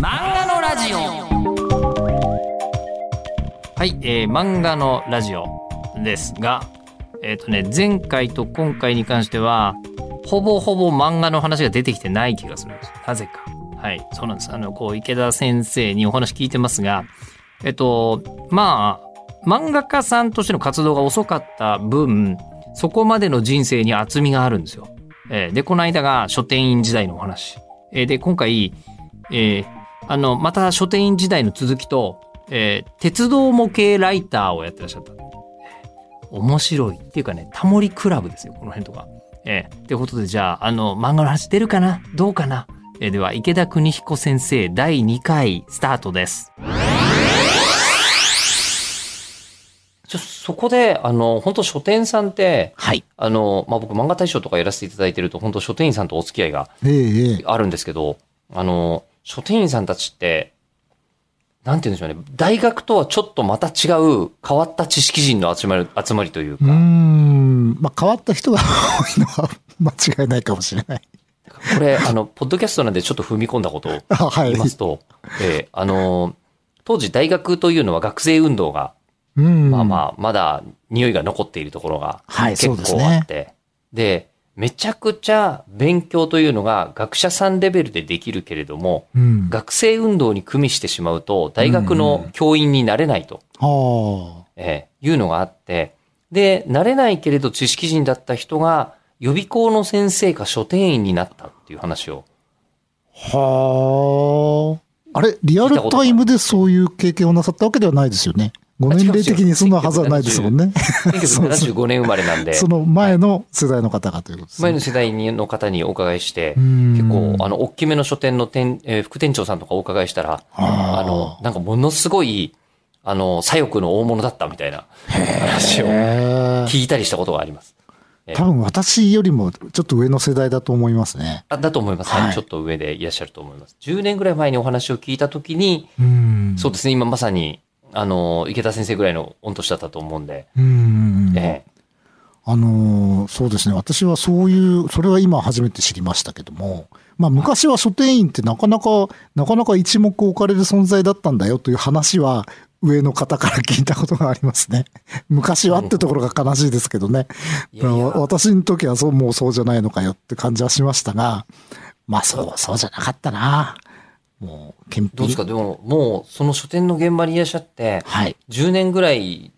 漫画のラジオはい、えー漫画のラジオですがえっ、とね前回と今回に関してはほぼほぼ漫画の話が出てきてない気がするんですなぜかはいそうなんですあのこう池田先生にお話聞いてますがえっとまあ漫画家さんとしての活動が遅かった分そこまでの人生に厚みがあるんですよ。えーでこの間が書店員時代のお話。えーで今回、えーあのまた書店員時代の続きと、えー鉄道模型ライターをやってらっしゃった。面白いっていうかねタモリクラブですよこの辺とか。えー、ということでじゃああの漫画の話出るかな？どうかな、えーでは池田邦彦先生第2回スタートです。ちょそこであの本当書店さんってはい。あの、まあ、僕漫画大賞とかやらせていただいてると本当書店員さんとお付き合いがええええ。あるんですけど、あの、書店員さんたちって、なんて言うんでしょうね、大学とはちょっとまた違う変わった知識人の集まり、集まりというか、うーん。まあ、変わった人が多いのは間違いないかもしれない。これ、あの、ポッドキャストなんでちょっと踏み込んだことを 言い。ますと、えーあの、当時大学というのは学生運動が、うん。まあまあ、まだ匂いが残っているところがはい結構あって、で、めちゃくちゃ勉強というのが学者さんレベルでできるけれども、うん。学生運動に組みしてしまうと、大学の教員になれないと、はえーいうのがあって、で、なれないけれど知識人だった人が、予備校の先生か書店員になったっていう話を。あ。はあ。あれ、リアルタイムでそういう経験をなさったわけではないですよね。ご年齢的にそんなはずはないですもんね。そうそう1975年生まれなんで、その前の世代の方がということですね。前の世代にの方にお伺いして、うん結構、あの、大きめの書店の店、えー副店長さんとかお伺いしたら、あの、なんかものすごい、あの、左翼の大物だったみたいな話を聞いたりしたことがあります。多分私よりもちょっと上の世代だと思いますね。あだと思います、はいはいちょっと上でいらっしゃると思います。10年ぐらい前にお話を聞いたときに、うん。そうですね、今まさに、あの、池田先生ぐらいの御年だったと思うんで、うん。ええあのーそうですね。私はそういう、それは今初めて知りましたけども、まあ昔は書店員ってなかなか、なかなか一目置かれる存在だったんだよという話は、上の方から聞いたことがありますね。昔はってところが悲しいですけどね。いやいや私の時はそう、もうそうじゃないのかよって感じはしましたが、まあそう、そうじゃなかったな。もう、検どうですか？でも、もう、その書店の現場にいらっしゃって、はい。10年ぐらい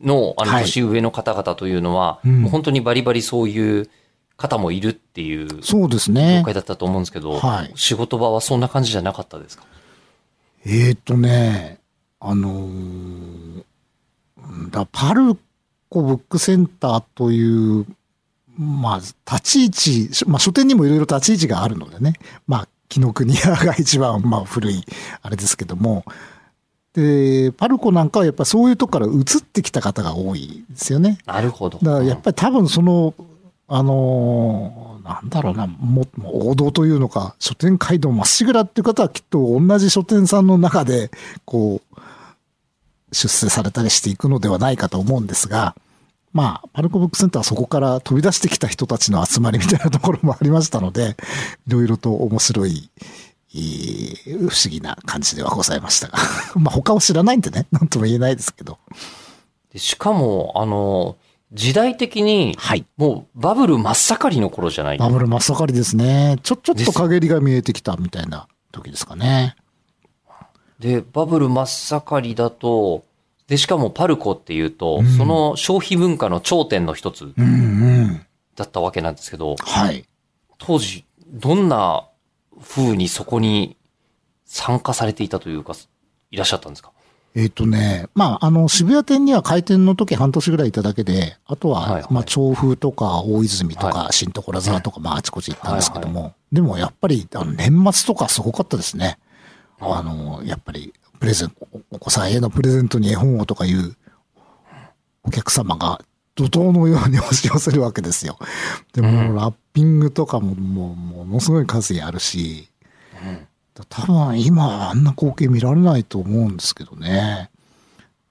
の、あの、はい年上の方々というのは、うん。もう本当にバリバリそういう方もいるっていうそうです業ね。界だったと思うんですけど、はい。仕事場はそんな感じじゃなかったですか？えーとね、あのーだパルコブックセンターという、まあ、立ち位置、まあ、書店にもいろいろ立ち位置があるのでね、まあ、紀ノ国屋が一番、まあ、古い、あれですけども、で、パルコなんかはやっぱそういうとこから移ってきた方が多いですよね。なるほど。だからやっぱり多分その、あのーなんだろうな、もも王道というのか、書店街道まっしぐらっていう方はきっと同じ書店さんの中で、こう、出世されたりしていくのではないかと思うんですが、まあ、パルコブックセンターはそこから飛び出してきた人たちの集まりみたいなところもありましたので、いろいろと面白い、えー不思議な感じではございましたが。まあ、他を知らないんでね、なんとも言えないですけど。でしかも、あの、時代的に、はい。もうバブル真っ盛りの頃じゃない？バブル真っ盛りですね。ちょ、ちょっと陰りが見えてきたみたいな時ですかね。で、バブル真っ盛りだと、で、しかもパルコっていうと、うんその消費文化の頂点の一つうんうん。だったわけなんですけど、はい。当時、どんな風にそこに参加されていたというか、いらっしゃったんですか？えっ、とね、まあ、あの、渋谷店には開店の時半年ぐらいいただけで、あとは、はいはいまあ、調布とか大泉とか、は新所沢とか、まあ、あちこち行ったんですけども、でもやっぱり、あの年末とかすごかったですね。はいあの、やっぱり、プレゼント、おお子さんへのプレゼントに絵本をとかいうお客様が怒涛のように押し寄せるわけですよ。でも、うんラッピングとかももう、ものすごい数やるし、多分今はあんな光景見られないと思うんですけどね。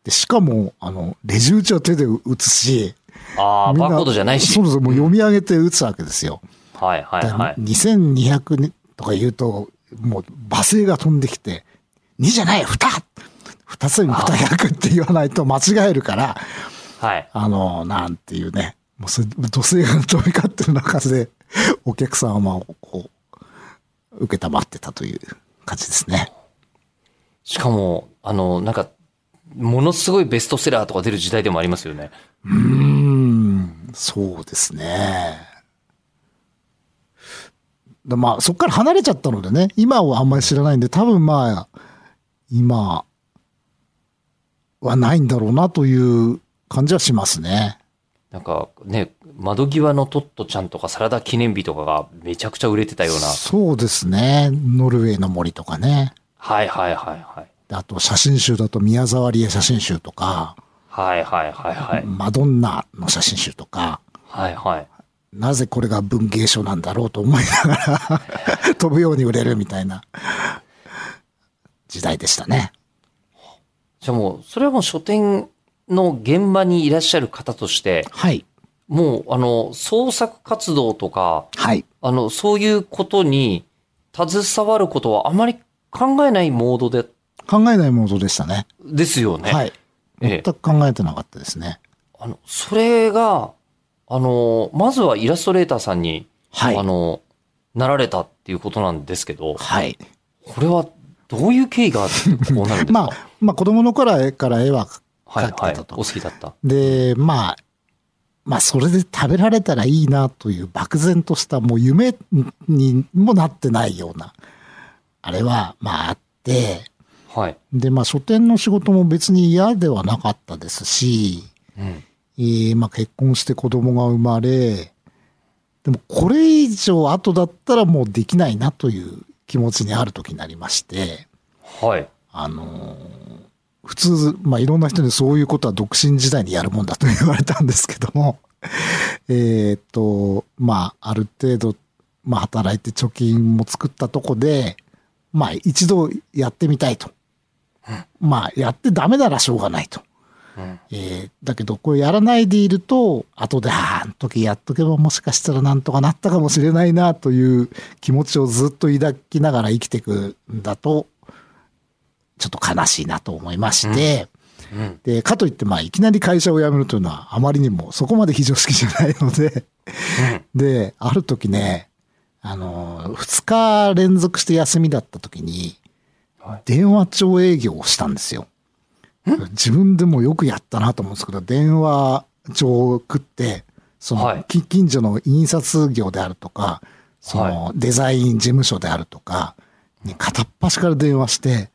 で、しかも、あの、レジ打ちは手で打つし、ああ、バーコードじゃないし。そうです。もう読み上げて打つわけですよ。はいはいはい。2200とか言うと、もう罵声が飛んできて、2じゃない、2! 二つに二役って言わないと間違えるから、はい。あの、なんていうね、もうそれ、土星が飛び交ってる中で、お客さんはこう、受けたまってたという感じですね。しかも、あの、なんか、ものすごいベストセラーとか出る時代でもありますよね。うーん、そうですね。だまあ、そこから離れちゃったのでね、今はあんまり知らないんで、多分まあ、今はないんだろうなという感じはしますね。なんかね、窓際のトットちゃんとかサラダ記念日とかがめちゃくちゃ売れてたような。そうですね。ノルウェーの森とかね。はいはいはいはい。であと写真集だと宮沢りえ写真集とか、はいはいはいはい。マドンナの写真集とか、はいはい。なぜこれが文芸賞なんだろうと思いながら 飛ぶように売れるみたいな時代でしたね。じゃあもう、それはもう書店の現場にいらっしゃる方として、はい。もう、あの、創作活動とか、はい。あの、そういうことに携わることはあまり考えないモードで、考えないモードでしたね。ですよね。はい。ええ全く考えてなかったですね。あの、それが、あの、まずはイラストレーターさんに、はいあの、なられたっていうことなんですけど、はい。これはどういう経緯があってこうなるんですか？まあ、まあ子供の頃から絵ははいはい。描いてたと。お好きだった。で、まあ、まあ、それで食べられたらいいなという漠然としたもう夢にもなってないような、あれは、まああって、はい。で、まあ書店の仕事も別に嫌ではなかったですし、うん。えーまあ結婚して子供が生まれ、でもこれ以上後だったらもうできないなという気持ちにある時になりまして、はい。あのー普通、まあ、いろんな人にそういうことは独身時代にやるもんだと言われたんですけども、えーっと、まあ、ある程度、まあ、働いて貯金も作ったとこで、まあ、一度やってみたいと。まあ、やってダメならしょうがないと。うん。えーだけど、これやらないでいると、後で、あの時やっとけばもしかしたらなんとかなったかもしれないなという気持ちをずっと抱きながら生きていくんだと、ちょっと悲しいなと思いまして、うん。で、かといって、まあ、いきなり会社を辞めるというのはあまりにもそこまで非常識じゃないので、で、ある時ね、あの、二日連続して休みだった時に、はい電話帳営業をしたんですよ。自分でもよくやったなと思うんですけど、電話帳を送って、その、近所の印刷業であるとか、その、デザイン事務所であるとか、に片っ端から電話して、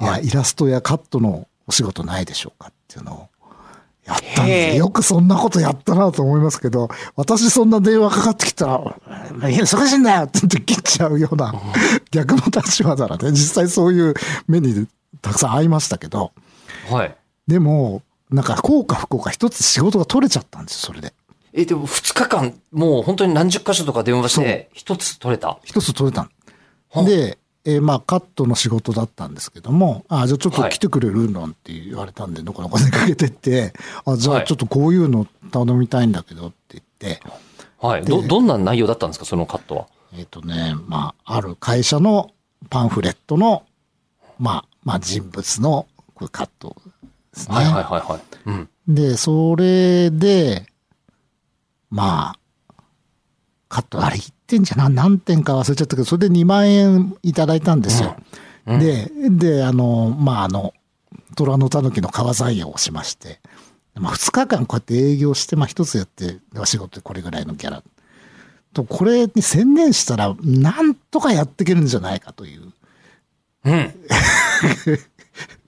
いや、イラストやカットのお仕事ないでしょうかっていうのをやったんですよ。くそんなことやったなと思いますけど、私そんな電話かかってきたら、忙しいんだよって言って切っちゃうような逆の立場ならね、実際そういう目にたくさん会いましたけど、はい。でも、なんか、効か不幸か一つ仕事が取れちゃったんですよ、それで。え、でも2日間、もう本当に何十箇所とか電話して、一つ取れた？一つ取れたで、えーまあ、カットの仕事だったんですけども、あじゃあちょっとはい来てくれるなんて言われたんで、どこどこ出かけてって、あじゃはいあちょっとこういうの頼みたいんだけどって言って、はい。でど、どんな内容だったんですか、そのカットは？えっ、とね、まあ、ある会社のパンフレットの、まあ、まあ、人物のこれカットですね。はいはいはいはい。うん。で、それで、まあ、カット、あれ1点じゃな、何点か忘れちゃったけど、それで2万円いただいたんですよ。うんで、で、あの、まあ、あの、虎の狸の川採用をしまして、まあ、2日間こうやって営業して、まあ、一つやって、仕事でこれぐらいのギャラ。と、これに専念したら、なんとかやっていけるんじゃないかといううん。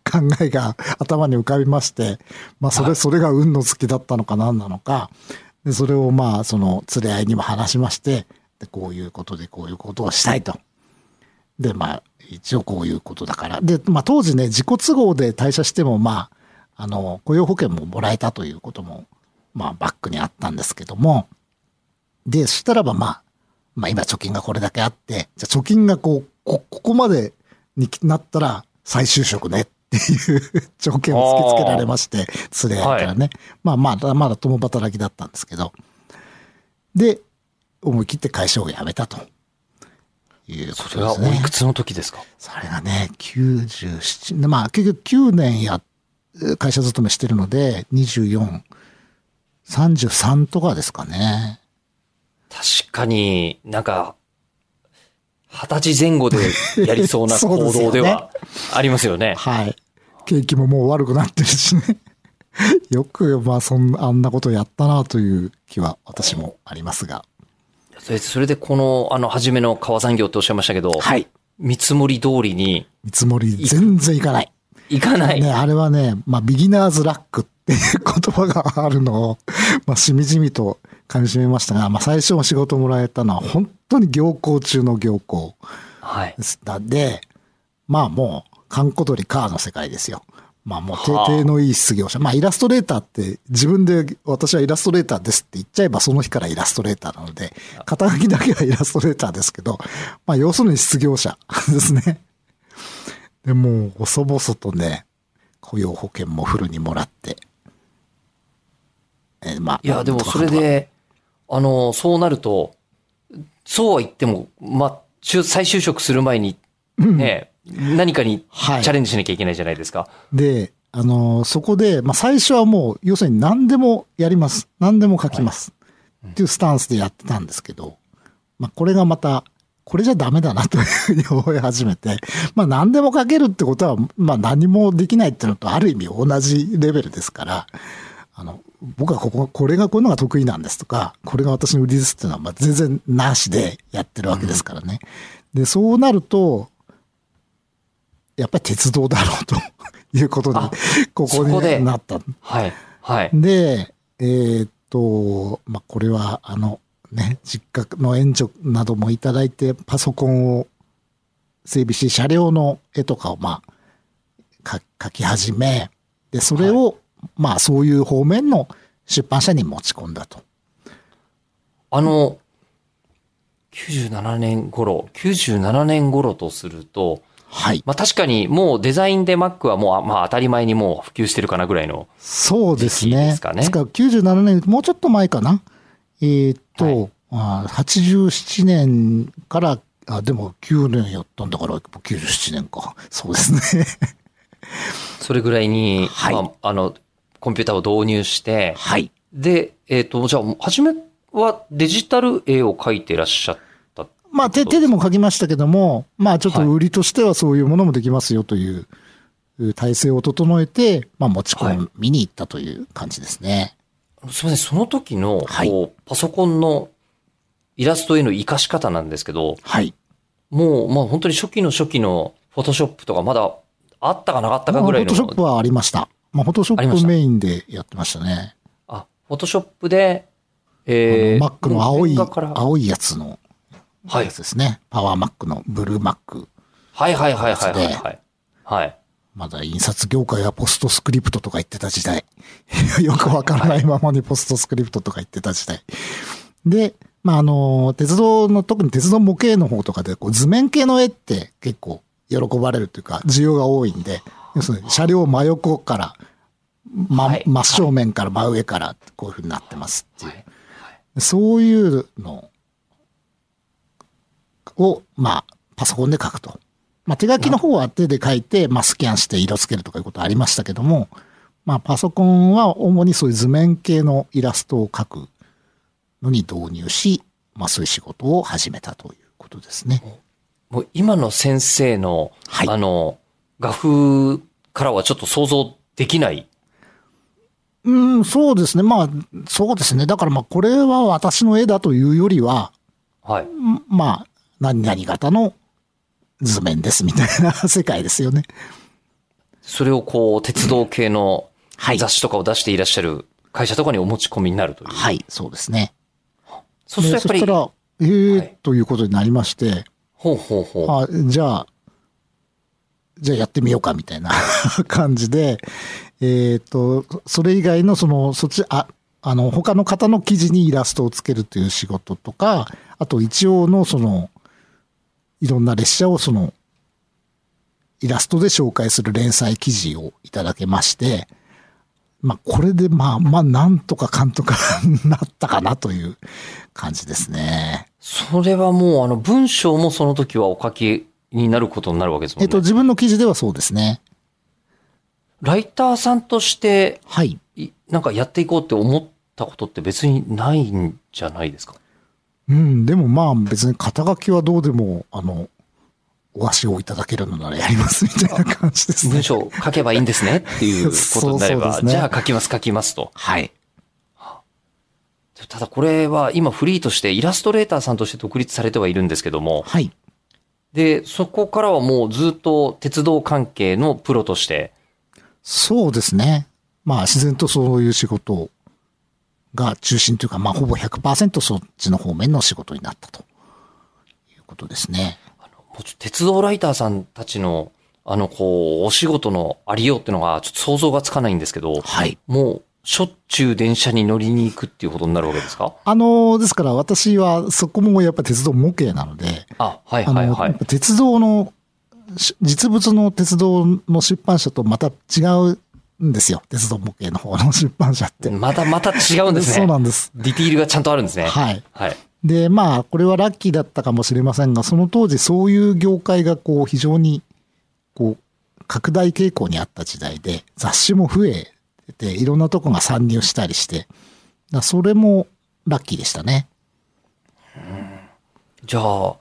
考えが頭に浮かびまして、まあ、それ、はいそれが運の月だったのか何なのか、で、それをまあ、その、連れ合いにも話しまして、で、こういうことでこういうことをしたいと。で、まあ、一応こういうことだから。で、まあ、当時ね、自己都合で退社しても、まあ、あの、雇用保険ももらえたということも、まあ、バックにあったんですけども、で、そしたらば、まあ、まあ、今貯金がこれだけあって、じゃあ貯金がこう、こ、ここまでになったら再就職ねっていう条件を突きつけられまして、連れからね。まあまだまだ共働きだったんですけど。で、思い切って会社を辞めたというこそれはとですね。おいくつの時ですか？それがね、97、まあ結局9年や、会社勤めしてるので、24、33とかですかね。確かになんか、二十歳前後でやりそうな 行動ではありますよね。はい。景気ももう悪くなってるしね。よく、まあそんな、あんなことやったなという気は私もありますが。それそれでこの、あの、初めの川産業っておっしゃいましたけど、はい。見積もり通りに見積もり全然いかない。いかない。ね、あれはね、まあ、ビギナーズラックっていう言葉があるのを、まあ、しみじみと噛み締めましたが、まあ、最初の仕事もらえたのは本当に行幸中の行幸はいで。す。なんで、まあもう、カンコドリカーの世界ですよ。まあもう、定のいい失業者。まあイラストレーターって自分で私はイラストレーターですって言っちゃえばその日からイラストレーターなので、肩書きだけはイラストレーターですけど、まあ要するに失業者ですね。でもう細々とね、雇用保険もフルにもらって。えーまあ。いや、でもそれで、あの、そうなると、そうは言っても、まあ、就再就職する前に、ね、何かにチはいャレンジしなきゃいけないじゃないですか。で、あの、そこで、まあ、最初はもう、要するに何でもやります。何でも書きます。っていうスタンスでやってたんですけど、まあ、これがまた、これじゃダメだなというふうに思い始めて、まあ、何でも書けるってことは、まあ、何もできないっていうのと、ある意味同じレベルですから、あの、僕はここ、これがこういうのが得意なんですとか、これが私の売りですっていうのは、まあ、全然なしでやってるわけですからね。で、そうなると、やっぱり鉄道だろうと いうことにあ、ここになった。はい。はい。で、えーっと、まあ、これは、あの、ね、実家の援助などもいただいて、パソコンを整備し、車両の絵とかを、まあ、か描き始め、で、それを、まあ、そういう方面の出版社に持ち込んだと。あの、97年頃、97年頃とすると、はい。まあ確かにもうデザインで Mac はもうあまあ当たり前にもう普及してるかなぐらいの。そうですね。ですかねから97年、もうちょっと前かな。えーっと、はいあ87年から、あ、でも9年やったんだから、97年か。そうですね。それぐらいに、はいまあ、あの、コンピューターを導入して、はい。で、えっ、と、じゃあ、初めはデジタル絵を描いてらっしゃった。まあ手、手でも書きましたけども、まあちょっと売りとしてはそういうものもできますよという体制を整えて、まあ持ち込みに行ったという感じですね。すみません、その時の、はいこう、パソコンのイラストへの活かし方なんですけど、はい。もう、まあ本当に初期の初期のフォトショップとかまだあったかなかったかぐらいの。ォトショップはありました。まあフォトショップメインでやってましたね。あ、フォトショップで、あえー、の Mac の青い青いやつのはいやつですね。パワー Mac のブルー Mac。はいはいはいはいはいやつはい。はい。まだ印刷業界はポストスクリプトとか言ってた時代。よくわからないままにポストスクリプトとか言ってた時代。で、まあ、あの、鉄道の、特に鉄道模型の方とかで、こう図面系の絵って結構喜ばれるというか、需要が多いんで、要するに車両真横から、ま、はい真正面から真上からこういう風になってますっていう。はいそういうのを、まあ、パソコンで書くと。まあ、手書きの方は手で書いて、まあ、スキャンして色つけるとかいうことありましたけども、まあ、パソコンは主にそういう図面系のイラストを描くのに導入し、まあ、そういう仕事を始めたということですね。もう今の先生の、はいあの、画風からはちょっと想像できない。うん、そうですね。まあ、そうですね。だからまあ、これは私の絵だというよりは、はい。んまあ、何々型の図面ですみたいな 世界ですよね。それをこう、鉄道系のはい雑誌とかを出していらっしゃる会社とかにお持ち込みになるという。はい、そうですね。そしたら、えーはいということになりまして、ほうほうほう。あじゃあ、じゃあやってみようかみたいな 感じで、えっ、と、それ以外のその、そっち、あ、あの、他の方の記事にイラストをつけるという仕事とか、あと一応のその、いろんな列車をその、イラストで紹介する連載記事をいただけまして、まあ、これで、まあ、まあ、なんとかかんとかなったかなという感じですね。それはもう、あの、文章もその時はお書きになることになるわけですもんね。えっと、自分の記事ではそうですね。ライターさんとして、はい。いなんかやっていこうって思ったことって別にないんじゃないですか？うん、でもまあ、別に肩書きはどうでも、あの、お足をいただけるのならやりますみたいな感じですね。文章書けばいいんですねっていうことになれば、そうそうねじゃあ書きます書きますと。はい。ただこれは今フリーとしてイラストレーターさんとして独立されてはいるんですけども、はい。で、そこからはもうずっと鉄道関係のプロとして、そうですね。まあ、自然とそういう仕事が中心というか、まあ、ほぼ100%そっちの方面の仕事になったということですね。もうちょっと鉄道ライターさんたちの、あの、こう、お仕事のありようっていうのがちょっと想像がつかないんですけど、はい。もう、しょっちゅう電車に乗りに行くっていうことになるわけですか？あの、ですから私はそこもやっぱ鉄道模型なので、あ、はいはいはい。鉄道の、し実物の鉄道の出版社とまた違うんですよ。鉄道模型の方の出版社って。またまた違うんですね。そうなんです。ディティールがちゃんとあるんですね。はい。はい。で、まあ、これはラッキーだったかもしれませんが、その当時そういう業界がこう非常に、こう、拡大傾向にあった時代で、雑誌も増えて、いろんなとこが参入したりして、だそれもラッキーでしたね。じゃあ、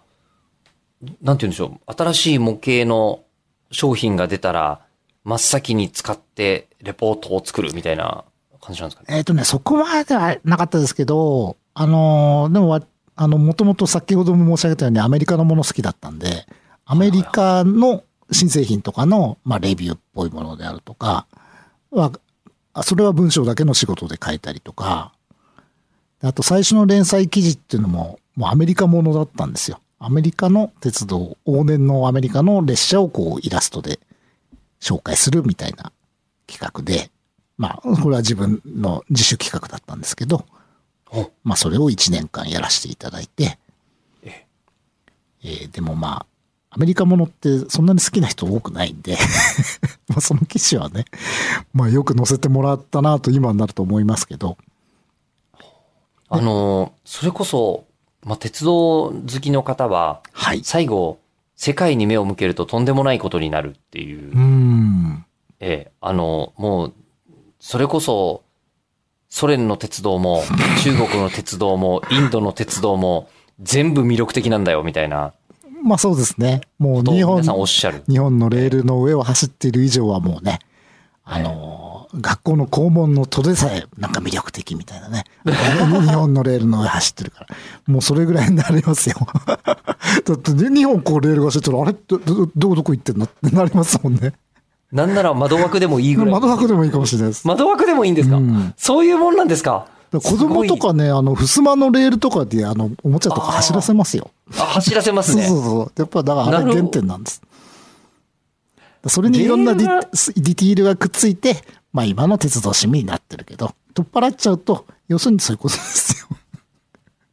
なんて言うんでしょう。新しい模型の商品が出たら、真っ先に使ってレポートを作るみたいな感じなんですかね？えっ、とね、そこまではなかったですけど、あのーでもわ、あの、もともと先ほども申し上げたようにアメリカのもの好きだったんで、アメリカの新製品とかの、まあ、レビューっぽいものであるとかは、あそれは文章だけの仕事で書いたりとか、あと最初の連載記事っていうのも、もうアメリカものだったんですよ。アメリカの鉄道、往年のアメリカの列車をこうイラストで紹介するみたいな企画で、まあ、これは自分の自主企画だったんですけど、お。まあ、それを1年間やらせていただいて、ええ。ーでもまあ、アメリカものってそんなに好きな人多くないんで、まあその記事はね、まあよく載せてもらったなと今になると思いますけど、あの、それこそ、まあ、鉄道好きの方は、はい。最後、世界に目を向けるととんでもないことになるっていうう。ええ、あの、もう、それこそ、ソ連の鉄道も、中国の鉄道も、インドの鉄道も、全部魅力的なんだよ、みたいなまあそうですね。もこう日本。日本のレールの上を走っている以上はもうね、あのー、学校の校門の戸でさえなんか魅力的みたいなね。日本のレールの上走ってるから。もうそれぐらいになりますよ。だってね、日本こうレールが走ってるあれ？ど、ど、どどこ行ってんの？ってなりますもんね。なんなら窓枠でもいいぐらい。窓枠でもいいかもしれないです。窓枠でもいいんですか、うんそういうもんなんですか？子供とかね、あの、襖のレールとかで、あの、おもちゃとか走らせますよ。あ、走らせます そうね。そうそう。やっぱだからあれ原点なんです。それにいろんなディディティールがくっついて、まあ今の鉄道市民になってるけど、取っ払っちゃうと、要するにそういうことですよ。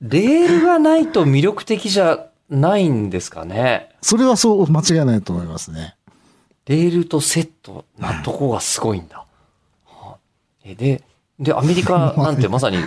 レールがないと魅力的じゃないんですかね？それはそう間違いないと思いますね。レールとセットなとこがすごいんだ。はあえで、で、アメリカ なんてまさに、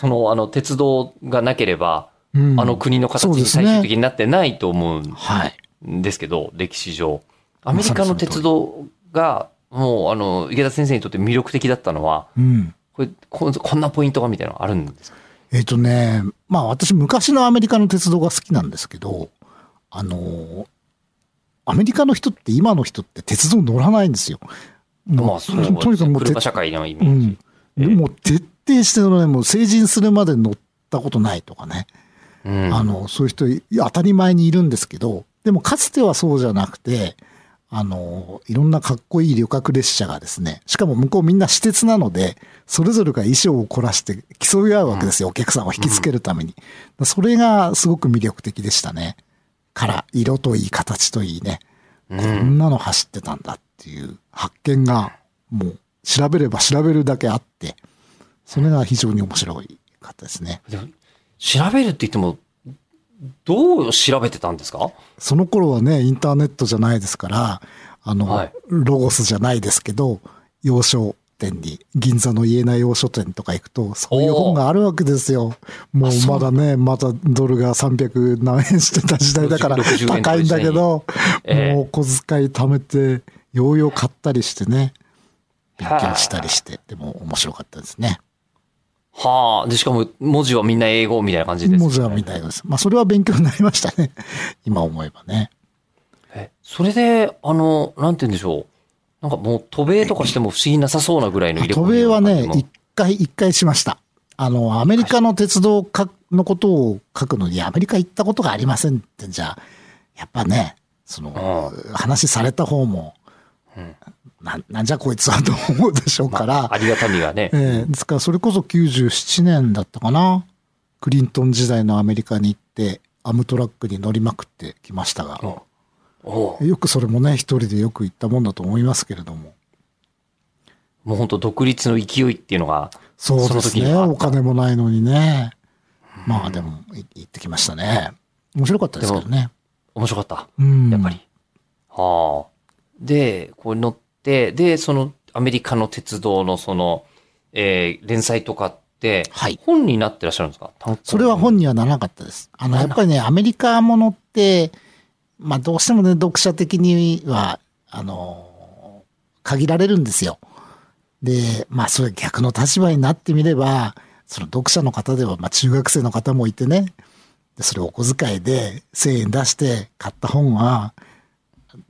その、あの、鉄道がなければ、うんあの国の形に最終的になってないと思うんはい。ですけど、歴史上。アメリカの鉄道が、もう、あの、池田先生にとって魅力的だったのは、うん。これ、ここんなポイントがみたいなのあるんですか？えっ、とね、まあ私昔のアメリカの鉄道が好きなんですけど、あのアメリカの人って今の人って鉄道乗らないんですよ。まあ、そうとにかくもう車社会のイメうージ。ん。でもう徹底して乗らない。もう成人するまで乗ったことないとかね。うんあの、そういう人い当たり前にいるんですけど、でもかつてはそうじゃなくて、あの、いろんなかっこいい旅客列車がですね、しかも向こうみんな私鉄なので、それぞれが衣装を凝らして競い合うわけですよ、お客さんを引きつけるために。それがすごく魅力的でしたね。から、色といい、形といいね。うこんなの走ってたんだっていう発見が、もう調べれば調べるだけあって、それが非常に面白いかったですね。でも調べるって言っても、どう調べてたんですか？その頃はね、インターネットじゃないですから、あの、はい。ロゴスじゃないですけど、要所、店に、銀座の言えない洋書店とか行くと、そういう本があるわけですよ。もうまだね、まだドルが300何円してた時代だから60円高いんだけど、ええ。もう小遣い貯めて、ようよう買ったりしてね、勉強したりして、でも面白かったですね。はあ。で、しかも文字はみんな英語みたいな感じです、文字はみたいです。まあそれは勉強になりましたね。今思えばね。え、それで、あの、なんて言うんでしょう。なんかもう渡米とかしても不思議なさそうなぐらいの入れ渡込み米はね一回、一回しました。あの、アメリカの鉄道かのことを書くのに、アメリカ行ったことがありませんって、じゃあ、やっぱね、その、話された方も、うんなん、なんじゃこいつはと思うでしょうもから、まあありがたみがね。ええですからそれこそ97年だったかな。クリントン時代のアメリカに行って、アムトラックに乗りまくってきましたが、おおうよくそれもね、一人でよく行ったもんだと思いますけれども。もう本当独立の勢いっていうのが、そうですね。お金もないのにね。まあでも、い行ってきましたね。面白かったですけどね。面白かった。うん。やっぱり。。はあ。で、こう乗って、で、そのアメリカの鉄道のその、えー連載とかって、はい本になってらっしゃるんですか？単行それは本にはならなかったです。あの、やっぱりね、アメリカものって、まあどうしてもね、読者的には、あの、限られるんですよ。で、まあそれ逆の立場になってみれば、その読者の方では、まあ中学生の方もいてね、でそれをお小遣いで1000円出して買った本は、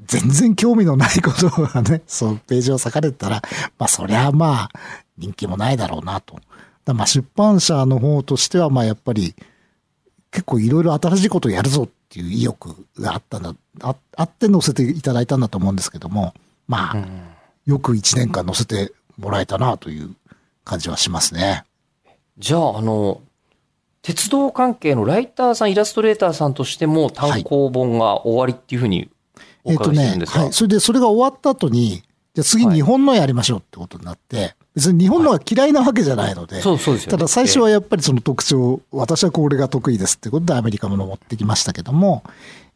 全然興味のないことがね、そうページを割かれてたら、まあそりゃまあ人気もないだろうなと。だまあ出版社の方としてはまあやっぱり結構いろいろ新しいことをやるぞっていう意欲があったんだ、ああって載せていただいたんだと思うんですけども、まあ、うんよく1年間載せてもらえたなという感じはしますね。じゃあ、あの、鉄道関係のライターさん、イラストレーターさんとしても単行本が終わりっていうふうにおえっ、とねはい。それでそれが終わった後に、じゃあ次はい日本のやりましょうってことになって、別に日本のが嫌いなわけじゃないので、そうそうですよね。ただ最初はやっぱりその特徴、私はこれが得意ですってことでアメリカもの持ってきましたけども、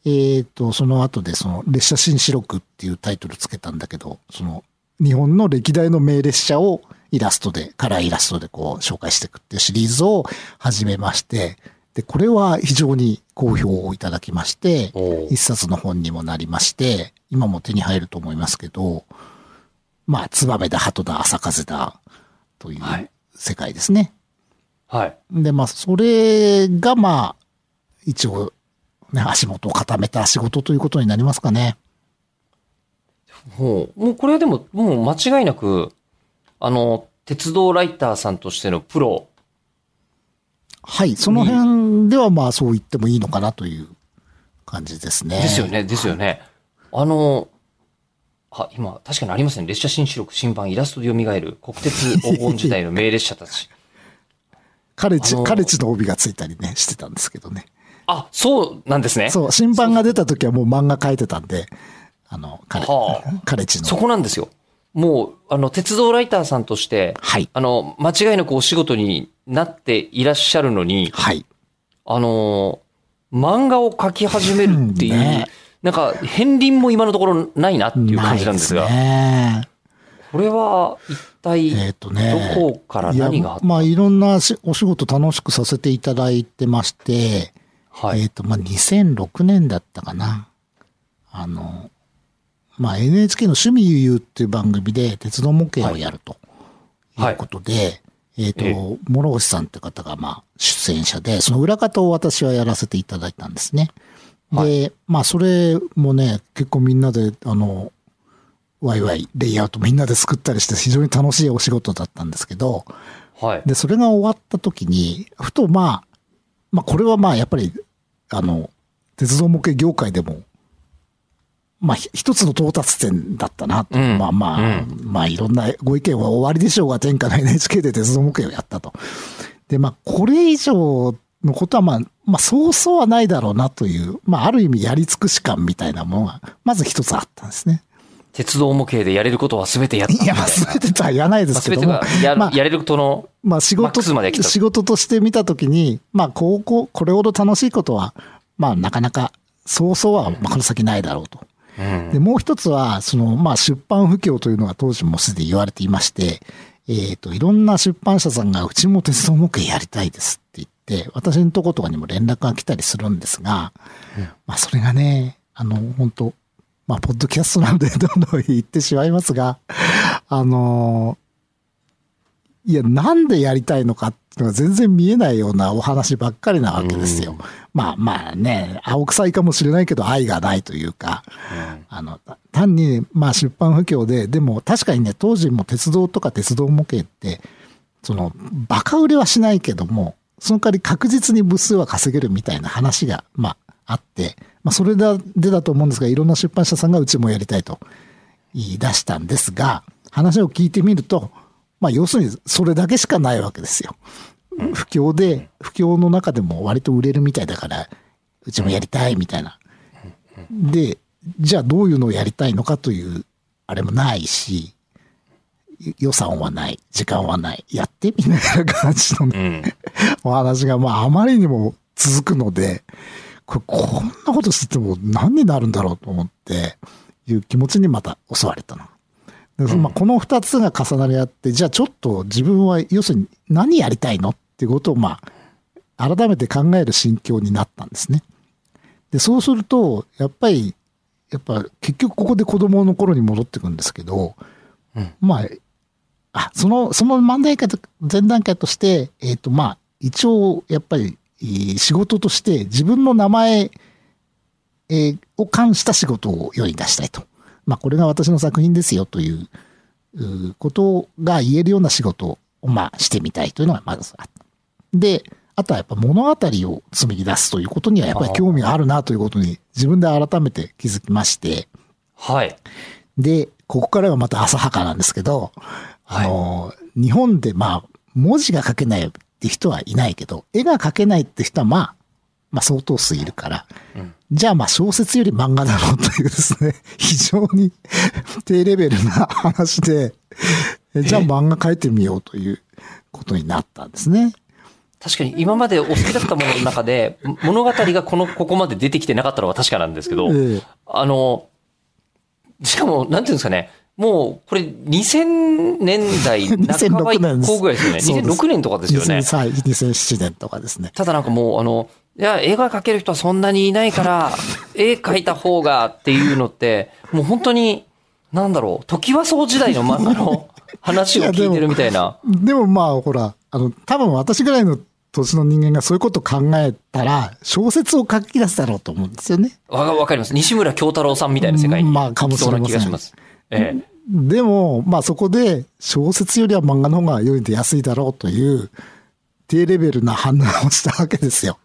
えっ、と、その後でその列車新四録っていうタイトルつけたんだけど、その日本の歴代の名列車をイラストで、カラーイラストでこう紹介していくっていうシリーズを始めまして、で、これは非常に好評をいただきまして、一冊の本にもなりまして、今も手に入ると思いますけど、まあ、ツバメだ、鳩だ、朝風だ、というはい世界ですね。はい。で、まあ、それが、まあ、一応、ね、足元を固めた仕事ということになりますかね。もう、もうこれはでも、もう間違いなく、あの、鉄道ライターさんとしてのプロ、はい。その辺では、まあ、そう言ってもいいのかなという感じですね。ですよね、ですよね。あの、あ、今、確かにありますね。列車新四録新版イラストで蘇る国鉄黄金時代の名列車たち。カレッジ、カレッジの帯がついたりね、してたんですけどね。あ、そうなんですね。そう、新版が出た時はもう漫画描いてたんで、あの、カレ,、はあカレッジの。そこなんですよ。もう、あの、鉄道ライターさんとして、はい。あの、間違いなくお仕事になっていらっしゃるのに、はい。あの、漫画を描き始めるっていう、ねなんか、片鱗も今のところないなっていう感じなんですが、ねこれは一体、えっ、とね。どこから何があった？いやまあ、いろんなしお仕事楽しくさせていただいてまして、はい。えっ、と、まあ、2006年だったかな。あの、まあ、NHK の趣味ゆうっていう番組で鉄道模型をやるとはいいうことで、えっ、えと、諸星さんって方が、まあ、出演者で、その裏方を私はやらせていただいたんですね。で、まあ、それもね、結構みんなで、あの、ワイワイ、レイアウトみんなで作ったりして非常に楽しいお仕事だったんですけど、はい。で、それが終わった時に、ふとまあ、まあこれはまあやっぱり、あの、鉄道模型業界でも、まあひ一つの到達点だったなと。うんまあまあ、うまあいろんなご意見は終わりでしょうが、天下の NHK で鉄道模型をやったと。で、まあこれ以上のことはまあ、まあそうそうはないだろうなという、まあある意味やり尽くし感みたいなものが、まず一つあったんですね。鉄道模型でやれることは全てやったみいや。まあ全てとは言わないでますあけども。全てがや,、まあやれることの、まあ仕事、仕事として見たときに、まあこう、こう、これほど楽しいことは、まあなかなか、そうそうは、まあこの先ないだろうとうんで、もう一つは、その、まあ、出版不況というのが当時もすでに言われていまして、えっ、と、いろんな出版社さんが、うちも鉄道模型やりたいですって言って、私のとことかにも連絡が来たりするんですが、まあ、それがね、あの、本当まあ、ポッドキャストなのでどんどん言ってしまいますが、あのいや、なんでやりたいのかっていうのが全然見えないようなお話ばっかりなわけですよ。まあまあね、青臭いかもしれないけど愛がないというか、あの、単に、まあ出版不況で、でも確かにね、当時も鉄道とか鉄道模型って、その、バカ売れはしないけども、その代わり確実に部数は稼げるみたいな話が、まあ、あって、まあ、それででだと思うんですが、いろんな出版社さんがうちもやりたいと言い出したんですが、話を聞いてみると、まあ、要するにそれだけしかないわけですよ。不況で、不況の中でも割と売れるみたいだから、うちもやりたいみたいな。で、じゃあどういうのをやりたいのかという、あれもないし、予算はない、時間はない、やってみたいな感じのね、うん。お話が、まあ、あまりにも続くので、これ、こんなことしてても何になるんだろうと思って、いう気持ちにまた襲われたの。でまあ、この二つが重なり合って、じゃあちょっと自分は、要するに何やりたいのっていうことを、まあ、改めて考える心境になったんですね。で、そうすると、やっぱり、やっぱ結局ここで子供の頃に戻ってくるんですけど、うんまあ、あ、その、その漫才会と、前段階として、えっ、と、まあ、一応、やっぱり、えー仕事として自分の名前、えーを冠した仕事を世に出したいと。まあ、これが私の作品ですよという、ことが言えるような仕事を、まあ、してみたいというのがまずあった。で、あとはやっぱ物語を紡ぎ出すということにはやっぱり興味があるなということに自分で改めて気づきまして、はい。で、ここからはまた浅はかなんですけど、あの、日本でまあ、文字が書けないって人はいないけど、絵が描けないって人はまあ、まあ相当数いるから、うんじゃあまあ小説より漫画だろうというですね、非常に 低レベルな話で、えじゃあ漫画描いてみようということになったんですね。確かに今までお好きだったものの中で、物語がこの、ここまで出てきてなかったのは確かなんですけど、ええあの、しかも、なんていうんですかね、もう、これ2000年代半ば以2006年です降ぐらいですよね。そうです2006年とかですよね。2003 2007年とかですね。ただなんかもう、あの、いや、絵が描ける人はそんなにいないから、絵描いた方がっていうのって、もう本当に、なんだろう、時はそう時代の漫画の話を聞いてるみたいな。でもまあほら、あの、多分私ぐらいの年の人間がそういうことを考えたら、小説を書き出すだろうと思うんですよね。わわかります。西村京太郎さんみたいな世界にまあかもしれな気がします。ええ。でも、まあそこで小説よりは漫画の方が良いで安いだろうという低レベルな判断をしたわけですよ。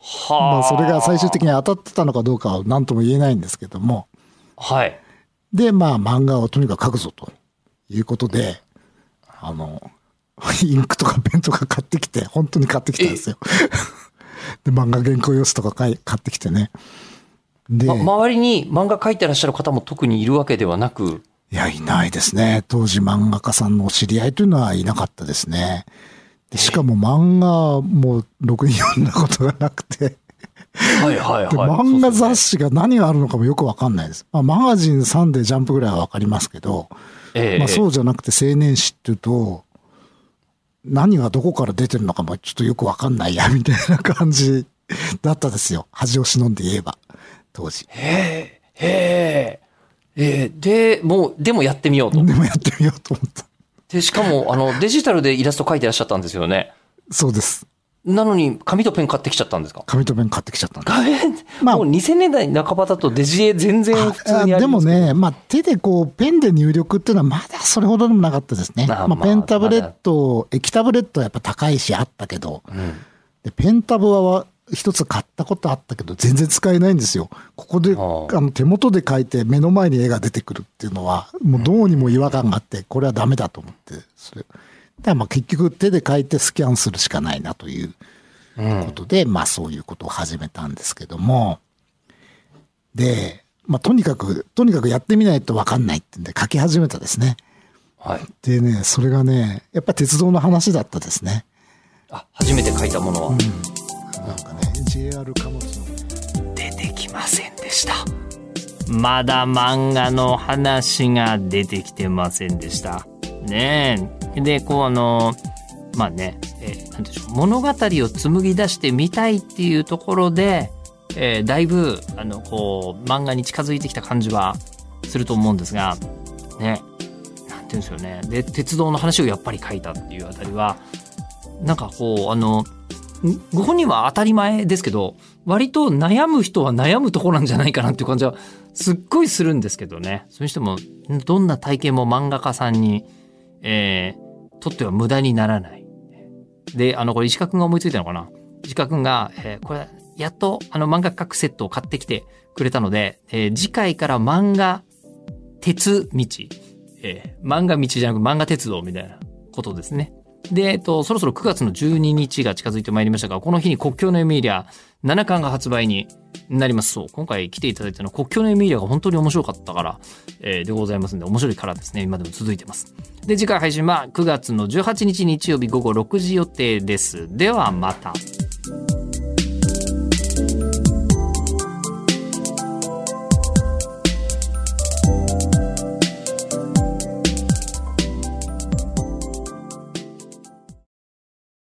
はあ。まあそれが最終的に当たってたのかどうかは何とも言えないんですけども。はい。で、まあ漫画をとにかく書くぞということで、あの、インクとかペンとか買ってきて、本当に買ってきたんですよ。で、漫画原稿用紙とか買ってきてね。で、ま、周りに漫画描いてらっしゃる方も特にいるわけではなく、いや、いないですね。当時漫画家さんのお知り合いというのはいなかったですね。でしかも漫画もろくに読んだことがなくて、はいはいはい。で漫画雑誌。誌が何があるのかもよくわかんないです。まあ、マガジン、サンデー、ジャンプぐらいはわかりますけど、ええまあ、そうじゃなくて青年誌っていうと、何がどこから出てるのかもちょっとよくわかんないや、みたいな感じだったですよ。恥を忍んで言えば、当時。へえ、へえ。えーで、もう、でもやってみようと。でもやってみようと思った。で、しかも、あの、デジタルでイラスト描いてらっしゃったんですよね。そうです。なのに、紙とペン買ってきちゃったんですか？紙とペン買ってきちゃったんで紙まあもう2000年代半ばだとデジ絵全然普通あにあでもね、まあ、手でこう、ペンで入力っていうのはまだそれほどでもなかったですね。まあ、まあまあペンタブレット、液タブレットはやっぱ高いしあったけど、うん。でペンタブは一つ買ったことあったけど、全然使えないんですよ。ここで、あの、手元で書いて目の前に絵が出てくるっていうのは、もうどうにも違和感があって、これはダメだと思って、それ。だまあ結局手で書いてスキャンするしかないなといううんことで、まあそういうことを始めたんですけども、で、まあとにかく、とにかくやってみないとわかんないってんで書き始めたですね。はい。でね、それがね、やっぱり鉄道の話だったですね。あ、初めて書いたものはなん JR 貨物の、出てきませんでした。まだ漫画の話が出てきてませんでした。ねえ。で、こうあの、まあね、えーなんでしょう、物語を紡ぎ出してみたいっていうところで、えーだいぶ、あの、こう、漫画に近づいてきた感じはすると思うんですが、ね、なんていうんですよね。で、鉄道の話をやっぱり書いたっていうあたりは、なんかこう、あの、ご本人は当たり前ですけど、割と悩む人は悩むところなんじゃないかなっていう感じはすっごいするんですけどね。それにしても、どんな体験も漫画家さんに、えー、とっては無駄にならない。で、あの、これ石川くんが思いついたのかな？石川くんが、えーこれ、やっとあの漫画描くセットを買ってきてくれたので、えー次回から漫画鉄道、えー漫画道じゃなく漫画鉄道みたいなことですね。で、えっと、そろそろ9月の12日が近づいてまいりましたが、この日に国境のエミリア7巻が発売になります。そう、今回来ていただいたのは国境のエミリアが本当に面白かったから、えーでございますんで、面白いからですね、今でも続いてます。で、次回配信は9月の18日日曜日午後6時予定です。ではまた。